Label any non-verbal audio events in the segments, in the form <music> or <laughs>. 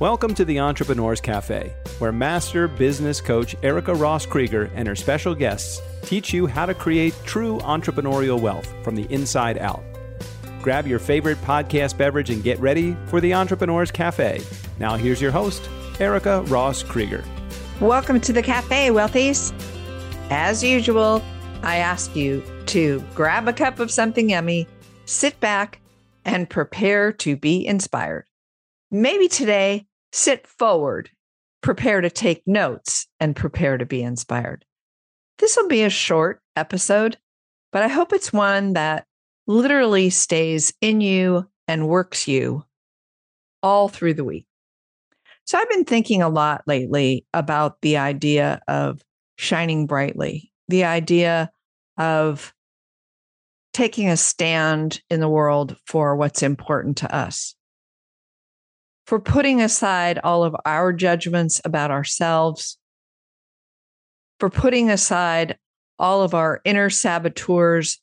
Welcome to the Entrepreneurs Cafe, where master business coach Erica Ross Krieger and her special guests teach you how to create true entrepreneurial wealth from the inside out. Grab your favorite podcast beverage and get ready for the Entrepreneurs Cafe. Now, here's your host, Erica Ross Krieger. Welcome to the cafe, wealthies. As usual, I ask you to grab a cup of something yummy, sit back, and prepare to be inspired. Maybe today, sit forward, prepare to take notes, and prepare to be inspired. This will be a short episode, but I hope it's one that literally stays in you and works you all through the week. So I've been thinking a lot lately about the idea of shining brightly, the idea of taking a stand in the world for what's important to us for putting aside all of our judgments about ourselves, for putting aside all of our inner saboteurs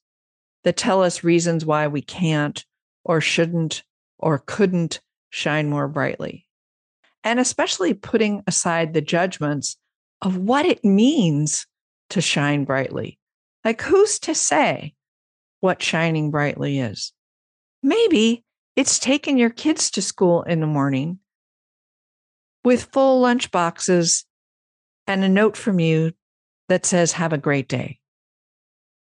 that tell us reasons why we can't or shouldn't or couldn't shine more brightly. And especially putting aside the judgments of what it means to shine brightly. Like, who's to say what shining brightly is? Maybe it's taking your kids to school in the morning with full lunch boxes and a note from you that says, Have a great day.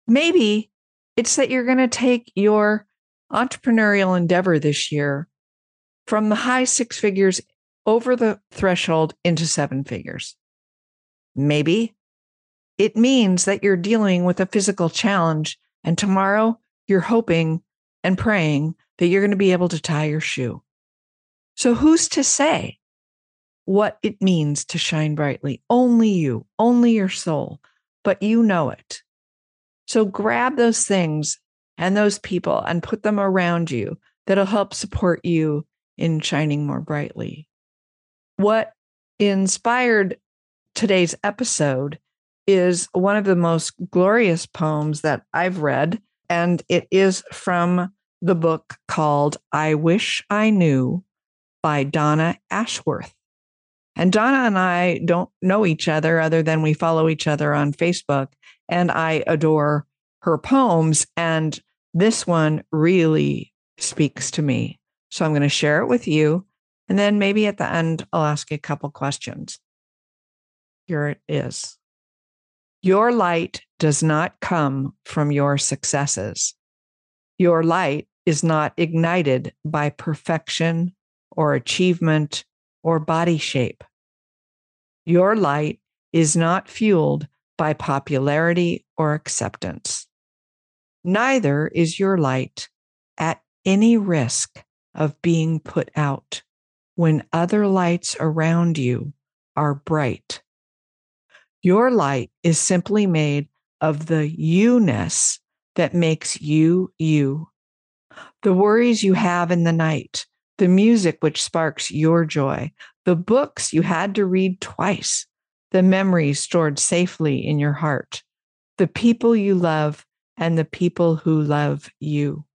Maybe it's that you're going to take your entrepreneurial endeavor this year from the high six figures over the threshold into seven figures. Maybe it means that you're dealing with a physical challenge, and tomorrow you're hoping and praying that you're going to be able to tie your shoe. So, who's to say what it means to shine brightly? Only you, only your soul, but you know it. So, grab those things and those people and put them around you that'll help support you in shining more brightly. What inspired today's episode is one of the most glorious poems that I've read, and it is from the book called I Wish I Knew by Donna Ashworth. And Donna and I don't know each other other than we follow each other on Facebook. And I adore her poems. And this one really speaks to me. So I'm going to share it with you. And then maybe at the end, I'll ask you a couple questions. Here it is Your light does not come from your successes. Your light is not ignited by perfection or achievement or body shape. Your light is not fueled by popularity or acceptance. Neither is your light at any risk of being put out when other lights around you are bright. Your light is simply made of the you ness that makes you you the worries you have in the night, the music which sparks your joy, the books you had to read twice, the memories stored safely in your heart, the people you love, and the people who love you.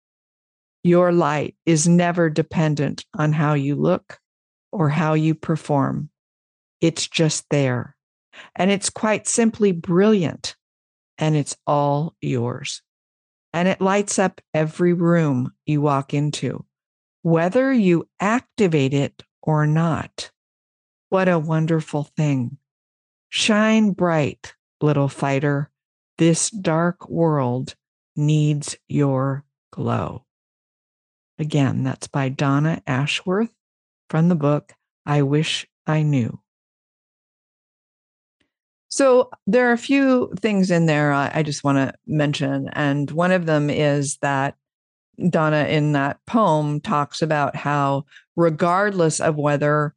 Your light is never dependent on how you look or how you perform. It's just there. And it's quite simply brilliant. And it's all yours and it lights up every room you walk into, whether you activate it or not. What a wonderful thing. Shine bright, little fighter. This dark world needs your glow. Again, that's by Donna Ashworth from the book I Wish I Knew. So there are a few things in there I, I just want to mention. And one of them is that Donna in that poem talks about how, regardless of whether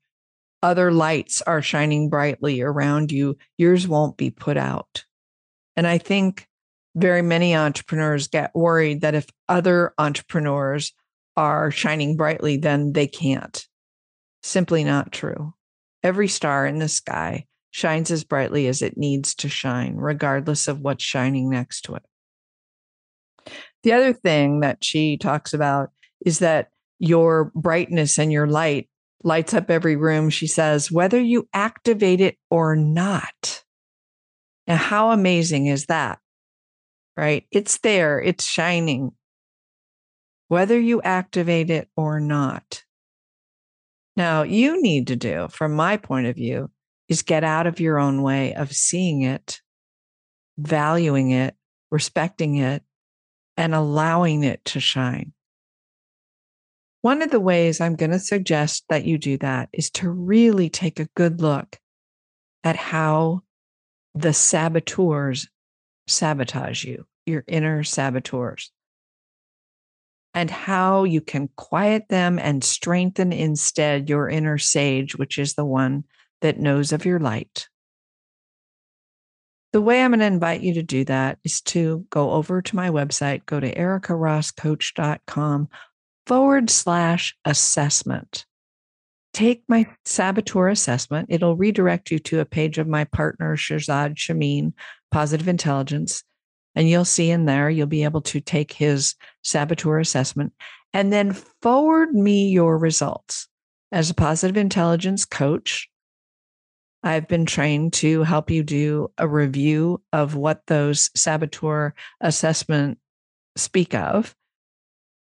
other lights are shining brightly around you, yours won't be put out. And I think very many entrepreneurs get worried that if other entrepreneurs are shining brightly, then they can't. Simply not true. Every star in the sky shines as brightly as it needs to shine, regardless of what's shining next to it. The other thing that she talks about is that your brightness and your light lights up every room. She says, whether you activate it or not. Now, how amazing is that? Right? It's there, it's shining, whether you activate it or not. Now, you need to do, from my point of view, is get out of your own way of seeing it, valuing it, respecting it, and allowing it to shine. One of the ways I'm going to suggest that you do that is to really take a good look at how the saboteurs sabotage you, your inner saboteurs, and how you can quiet them and strengthen instead your inner sage, which is the one that knows of your light. The way I'm going to invite you to do that is to go over to my website, go to ericarosscoach.com forward slash assessment. Take my saboteur assessment. It'll redirect you to a page of my partner, Shirzad Chamine, Positive Intelligence. And you'll see in there, you'll be able to take his saboteur assessment and then forward me your results. As a positive intelligence coach, I've been trained to help you do a review of what those saboteur assessment speak of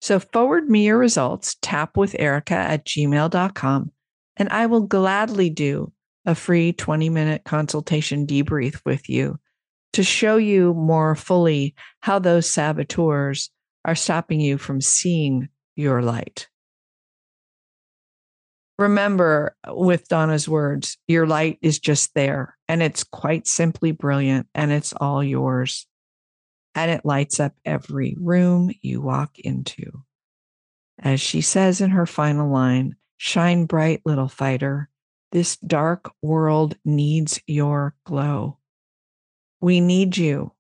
so forward me your results, tap with Erica at gmail.com, and I will gladly do a free 20 minute consultation debrief with you to show you more fully how those saboteurs are stopping you from seeing your light. Remember, uh, with Donna's words, your light is just there and it's quite simply brilliant and it's all yours and it lights up every room you walk into. As she says in her final line, shine bright, little fighter. This dark world needs your glow. We need you.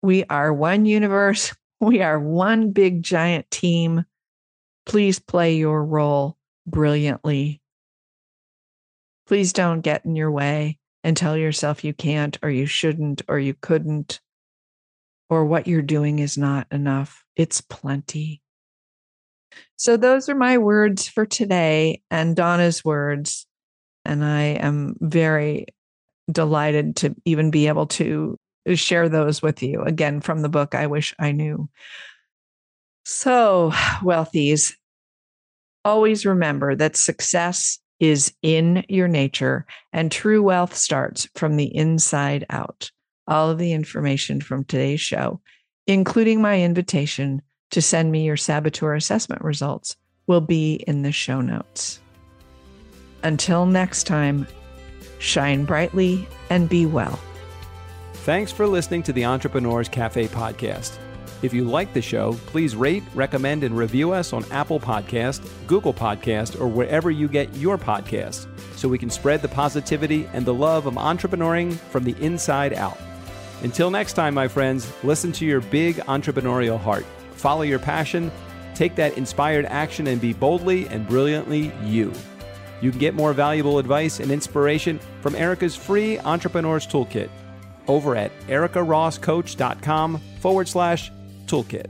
We are one universe. <laughs> We are one big giant team. Please play your role brilliantly. Please don't get in your way and tell yourself you can't or you shouldn't or you couldn't or what you're doing is not enough. It's plenty. So, those are my words for today and Donna's words. And I am very delighted to even be able to share those with you again from the book I Wish I Knew. So, <sighs> wealthies, always remember that success is in your nature and true wealth starts from the inside out all of the information from today's show, including my invitation to send me your saboteur assessment results, will be in the show notes. Until next time, shine brightly and be well. Thanks for listening to the Entrepreneurs Cafe podcast. If you like the show, please rate, recommend, and review us on Apple Podcast, Google Podcast, or wherever you get your podcasts so we can spread the positivity and the love of entrepreneuring from the inside out. Until next time, my friends, listen to your big entrepreneurial heart. Follow your passion, take that inspired action, and be boldly and brilliantly you. You can get more valuable advice and inspiration from Erica's free Entrepreneur's Toolkit over at ericarosscoach.com forward slash toolkit.